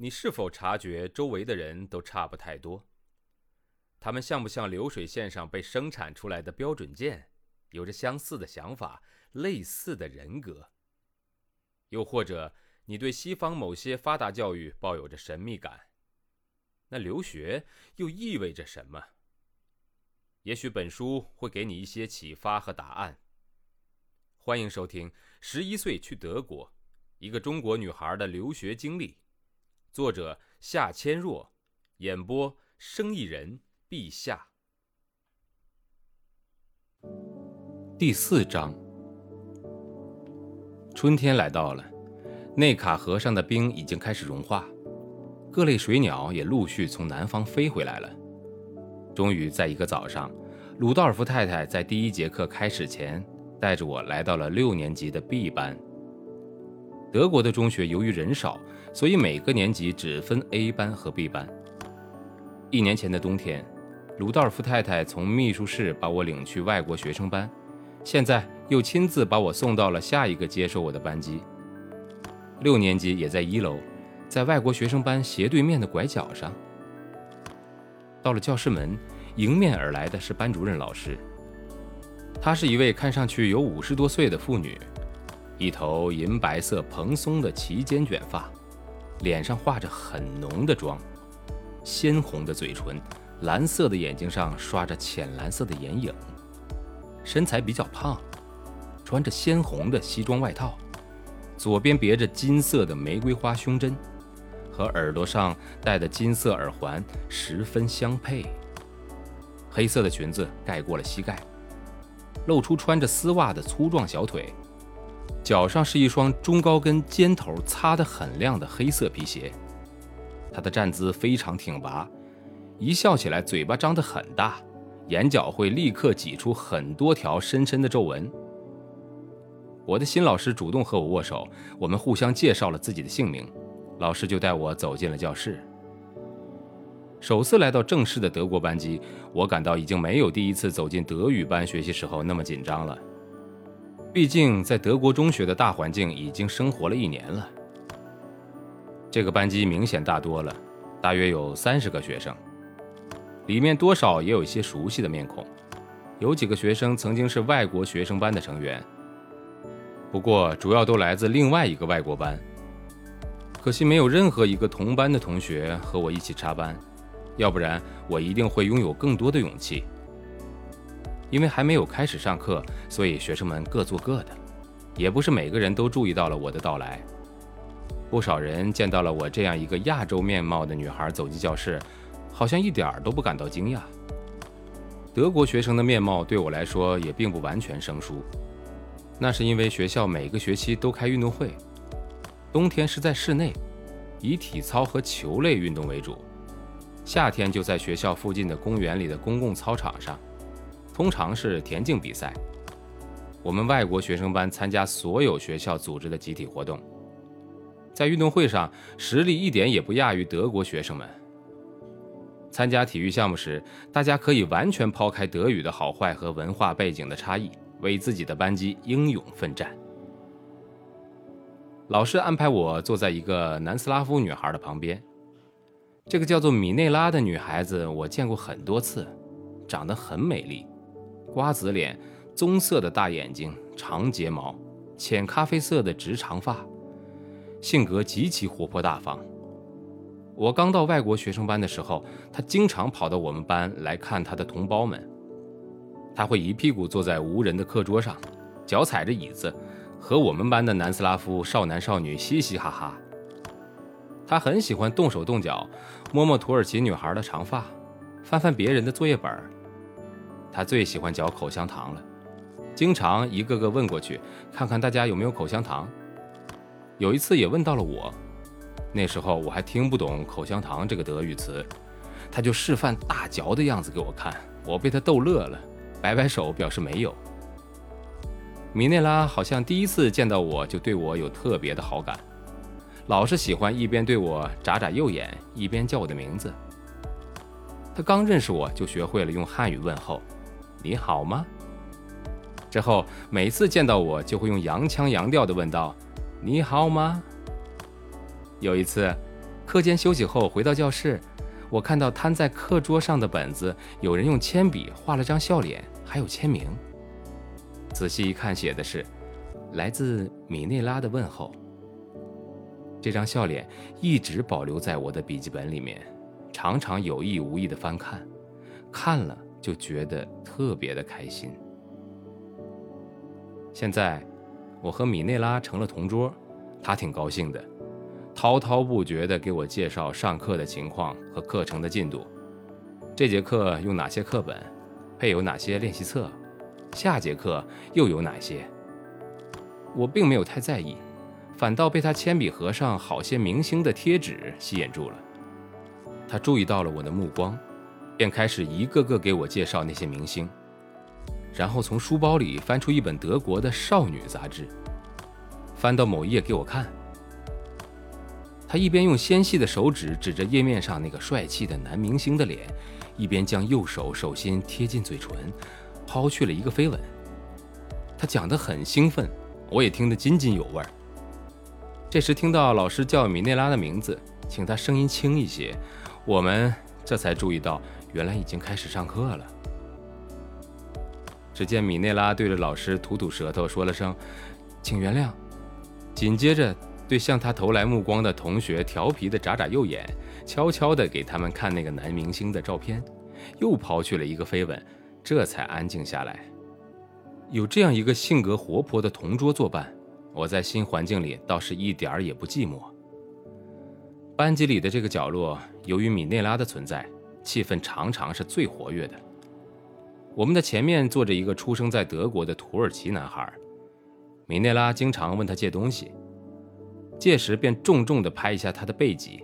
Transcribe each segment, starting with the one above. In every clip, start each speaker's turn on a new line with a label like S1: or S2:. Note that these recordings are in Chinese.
S1: 你是否察觉周围的人都差不太多？他们像不像流水线上被生产出来的标准件，有着相似的想法、类似的人格？又或者，你对西方某些发达教育抱有着神秘感？那留学又意味着什么？也许本书会给你一些启发和答案。欢迎收听《十一岁去德国：一个中国女孩的留学经历》。作者夏千若，演播生意人陛下。第四章，春天来到了，内卡河上的冰已经开始融化，各类水鸟也陆续从南方飞回来了。终于在一个早上，鲁道尔夫太太在第一节课开始前，带着我来到了六年级的 B 班。德国的中学由于人少。所以每个年级只分 A 班和 B 班。一年前的冬天，鲁道夫太太从秘书室把我领去外国学生班，现在又亲自把我送到了下一个接受我的班级。六年级也在一楼，在外国学生班斜对面的拐角上。到了教室门，迎面而来的是班主任老师。她是一位看上去有五十多岁的妇女，一头银白色蓬松的齐肩卷发。脸上画着很浓的妆，鲜红的嘴唇，蓝色的眼睛上刷着浅蓝色的眼影，身材比较胖，穿着鲜红的西装外套，左边别着金色的玫瑰花胸针，和耳朵上戴的金色耳环十分相配。黑色的裙子盖过了膝盖，露出穿着丝袜的粗壮小腿。脚上是一双中高跟、尖头擦得很亮的黑色皮鞋。他的站姿非常挺拔，一笑起来嘴巴张得很大，眼角会立刻挤出很多条深深的皱纹。我的新老师主动和我握手，我们互相介绍了自己的姓名，老师就带我走进了教室。首次来到正式的德国班级，我感到已经没有第一次走进德语班学习时候那么紧张了。毕竟，在德国中学的大环境已经生活了一年了。这个班级明显大多了，大约有三十个学生，里面多少也有一些熟悉的面孔，有几个学生曾经是外国学生班的成员，不过主要都来自另外一个外国班。可惜没有任何一个同班的同学和我一起插班，要不然我一定会拥有更多的勇气。因为还没有开始上课，所以学生们各做各的，也不是每个人都注意到了我的到来。不少人见到了我这样一个亚洲面貌的女孩走进教室，好像一点儿都不感到惊讶。德国学生的面貌对我来说也并不完全生疏，那是因为学校每个学期都开运动会，冬天是在室内，以体操和球类运动为主；夏天就在学校附近的公园里的公共操场上。通常是田径比赛。我们外国学生班参加所有学校组织的集体活动，在运动会上实力一点也不亚于德国学生们。参加体育项目时，大家可以完全抛开德语的好坏和文化背景的差异，为自己的班级英勇奋战。老师安排我坐在一个南斯拉夫女孩的旁边。这个叫做米内拉的女孩子，我见过很多次，长得很美丽。瓜子脸，棕色的大眼睛，长睫毛，浅咖啡色的直长发，性格极其活泼大方。我刚到外国学生班的时候，他经常跑到我们班来看他的同胞们。他会一屁股坐在无人的课桌上，脚踩着椅子，和我们班的南斯拉夫少男少女嘻嘻哈哈。他很喜欢动手动脚，摸摸土耳其女孩的长发，翻翻别人的作业本。他最喜欢嚼口香糖了，经常一个个问过去，看看大家有没有口香糖。有一次也问到了我，那时候我还听不懂“口香糖”这个德语词，他就示范大嚼的样子给我看，我被他逗乐了，摆摆手表示没有。米内拉好像第一次见到我就对我有特别的好感，老是喜欢一边对我眨眨右眼，一边叫我的名字。他刚认识我就学会了用汉语问候。你好吗？之后每次见到我，就会用洋腔洋调的问道：“你好吗？”有一次，课间休息后回到教室，我看到摊在课桌上的本子，有人用铅笔画了张笑脸，还有签名。仔细一看，写的是“来自米内拉的问候”。这张笑脸一直保留在我的笔记本里面，常常有意无意的翻看，看了就觉得特别的开心。现在，我和米内拉成了同桌，她挺高兴的，滔滔不绝地给我介绍上课的情况和课程的进度。这节课用哪些课本，配有哪些练习册，下节课又有哪些？我并没有太在意。反倒被他铅笔盒上好些明星的贴纸吸引住了。他注意到了我的目光，便开始一个个给我介绍那些明星，然后从书包里翻出一本德国的少女杂志，翻到某一页给我看。他一边用纤细的手指指着页面上那个帅气的男明星的脸，一边将右手手心贴近嘴唇，抛去了一个飞吻。他讲得很兴奋，我也听得津津有味儿。这时听到老师叫米内拉的名字，请她声音轻一些，我们这才注意到，原来已经开始上课了。只见米内拉对着老师吐吐舌头，说了声“请原谅”，紧接着对向他投来目光的同学调皮的眨眨右眼，悄悄地给他们看那个男明星的照片，又抛去了一个飞吻，这才安静下来。有这样一个性格活泼的同桌作伴。我在新环境里倒是一点儿也不寂寞。班级里的这个角落，由于米内拉的存在，气氛常常是最活跃的。我们的前面坐着一个出生在德国的土耳其男孩，米内拉经常问他借东西，届时便重重地拍一下他的背脊。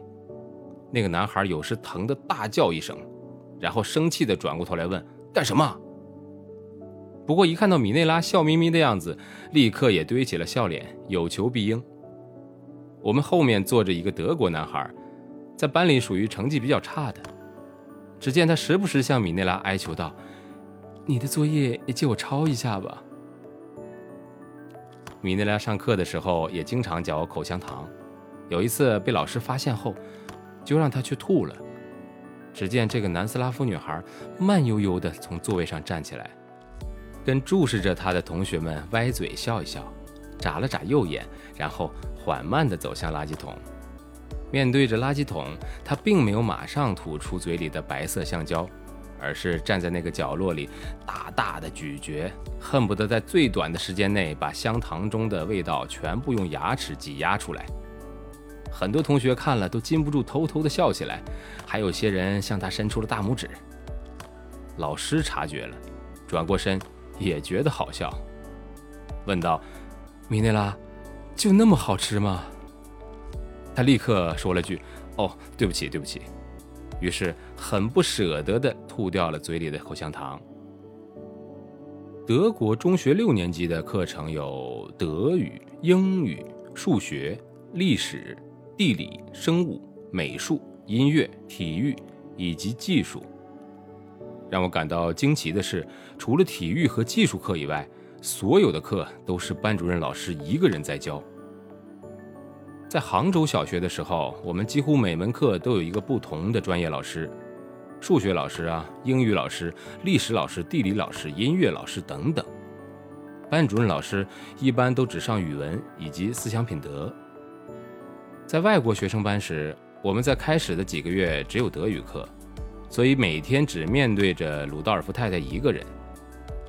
S1: 那个男孩有时疼得大叫一声，然后生气地转过头来问：“干什么？”不过一看到米内拉笑眯眯的样子，立刻也堆起了笑脸，有求必应。我们后面坐着一个德国男孩，在班里属于成绩比较差的。只见他时不时向米内拉哀求道：“你的作业也借我抄一下吧。”米内拉上课的时候也经常嚼口香糖，有一次被老师发现后，就让他去吐了。只见这个南斯拉夫女孩慢悠悠地从座位上站起来。跟注视着她的同学们歪嘴笑一笑，眨了眨右眼，然后缓慢地走向垃圾桶。面对着垃圾桶，他并没有马上吐出嘴里的白色橡胶，而是站在那个角落里大大的咀嚼，恨不得在最短的时间内把香糖中的味道全部用牙齿挤压出来。很多同学看了都禁不住偷偷的笑起来，还有些人向他伸出了大拇指。老师察觉了，转过身。也觉得好笑，问道：“米内拉，就那么好吃吗？”他立刻说了句：“哦，对不起，对不起。”于是很不舍得地吐掉了嘴里的口香糖。德国中学六年级的课程有德语、英语、数学、历史、地理、生物、美术、音乐、体育以及技术。让我感到惊奇的是，除了体育和技术课以外，所有的课都是班主任老师一个人在教。在杭州小学的时候，我们几乎每门课都有一个不同的专业老师：数学老师啊，英语老师、历史老师、地理老师、音乐老师等等。班主任老师一般都只上语文以及思想品德。在外国学生班时，我们在开始的几个月只有德语课。所以每天只面对着鲁道尔夫太太一个人。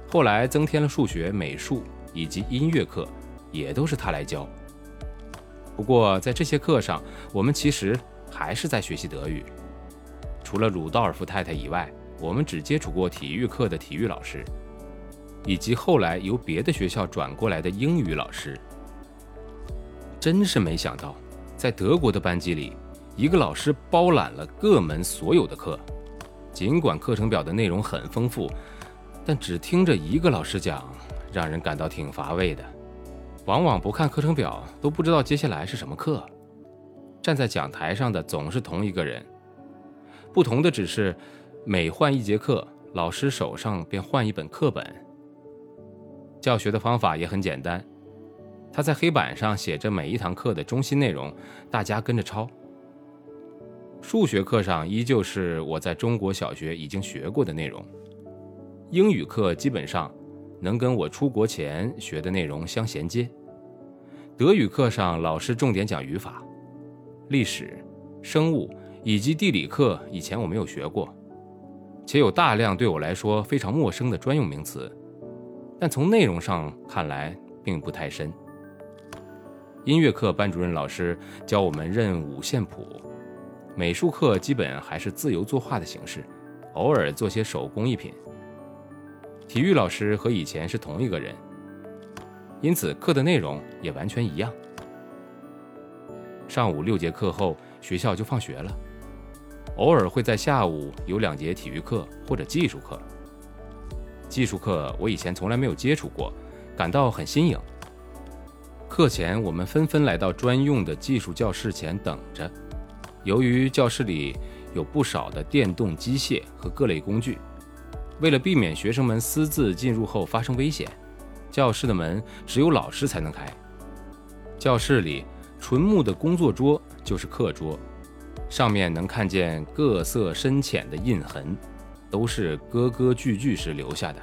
S1: 后来增添了数学、美术以及音乐课，也都是他来教。不过在这些课上，我们其实还是在学习德语。除了鲁道尔夫太太以外，我们只接触过体育课的体育老师，以及后来由别的学校转过来的英语老师。真是没想到，在德国的班级里，一个老师包揽了各门所有的课。尽管课程表的内容很丰富，但只听着一个老师讲，让人感到挺乏味的。往往不看课程表都不知道接下来是什么课。站在讲台上的总是同一个人，不同的只是每换一节课，老师手上便换一本课本。教学的方法也很简单，他在黑板上写着每一堂课的中心内容，大家跟着抄。数学课上依旧是我在中国小学已经学过的内容，英语课基本上能跟我出国前学的内容相衔接。德语课上老师重点讲语法，历史、生物以及地理课以前我没有学过，且有大量对我来说非常陌生的专用名词，但从内容上看来并不太深。音乐课班主任老师教我们认五线谱。美术课基本还是自由作画的形式，偶尔做些手工艺品。体育老师和以前是同一个人，因此课的内容也完全一样。上午六节课后，学校就放学了，偶尔会在下午有两节体育课或者技术课。技术课我以前从来没有接触过，感到很新颖。课前，我们纷纷来到专用的技术教室前等着。由于教室里有不少的电动机械和各类工具，为了避免学生们私自进入后发生危险，教室的门只有老师才能开。教室里纯木的工作桌就是课桌，上面能看见各色深浅的印痕，都是割割锯锯时留下的。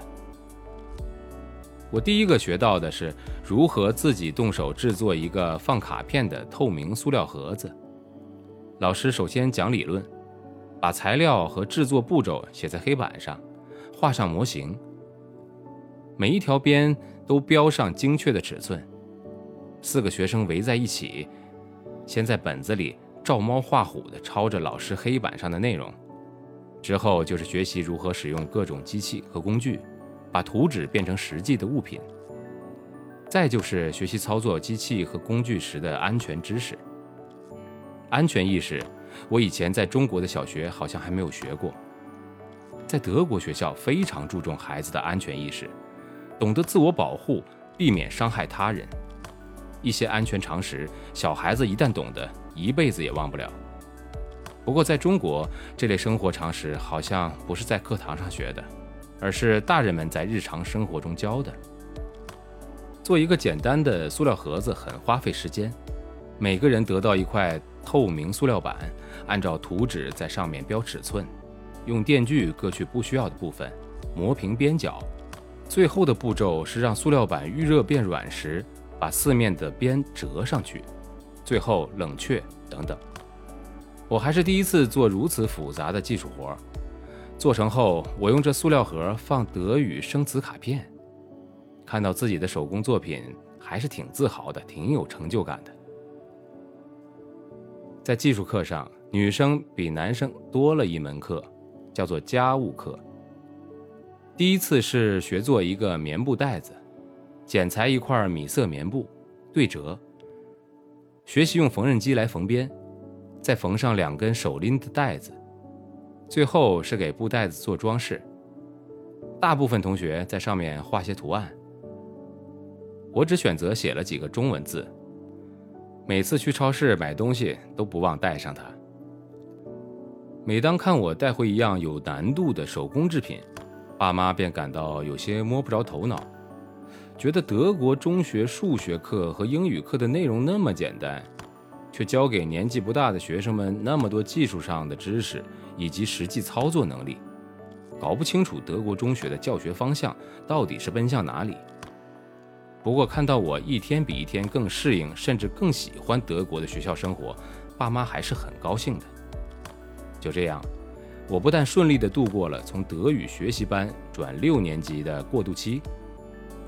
S1: 我第一个学到的是如何自己动手制作一个放卡片的透明塑料盒子。老师首先讲理论，把材料和制作步骤写在黑板上，画上模型，每一条边都标上精确的尺寸。四个学生围在一起，先在本子里照猫画虎地抄着老师黑板上的内容，之后就是学习如何使用各种机器和工具，把图纸变成实际的物品。再就是学习操作机器和工具时的安全知识。安全意识，我以前在中国的小学好像还没有学过。在德国学校非常注重孩子的安全意识，懂得自我保护，避免伤害他人。一些安全常识，小孩子一旦懂得，一辈子也忘不了。不过在中国，这类生活常识好像不是在课堂上学的，而是大人们在日常生活中教的。做一个简单的塑料盒子很花费时间，每个人得到一块。透明塑料板，按照图纸在上面标尺寸，用电锯割去不需要的部分，磨平边角。最后的步骤是让塑料板预热变软时，把四面的边折上去，最后冷却等等。我还是第一次做如此复杂的技术活。做成后，我用这塑料盒放德语生词卡片，看到自己的手工作品，还是挺自豪的，挺有成就感的。在技术课上，女生比男生多了一门课，叫做家务课。第一次是学做一个棉布袋子，剪裁一块米色棉布，对折，学习用缝纫机来缝边，再缝上两根手拎的带子，最后是给布袋子做装饰。大部分同学在上面画些图案，我只选择写了几个中文字。每次去超市买东西都不忘带上它。每当看我带回一样有难度的手工制品，爸妈便感到有些摸不着头脑，觉得德国中学数学课和英语课的内容那么简单，却教给年纪不大的学生们那么多技术上的知识以及实际操作能力，搞不清楚德国中学的教学方向到底是奔向哪里。不过看到我一天比一天更适应，甚至更喜欢德国的学校生活，爸妈还是很高兴的。就这样，我不但顺利地度过了从德语学习班转六年级的过渡期，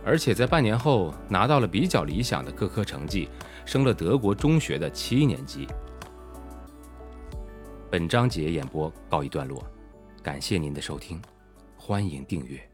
S1: 而且在半年后拿到了比较理想的各科成绩，升了德国中学的七年级。本章节演播告一段落，感谢您的收听，欢迎订阅。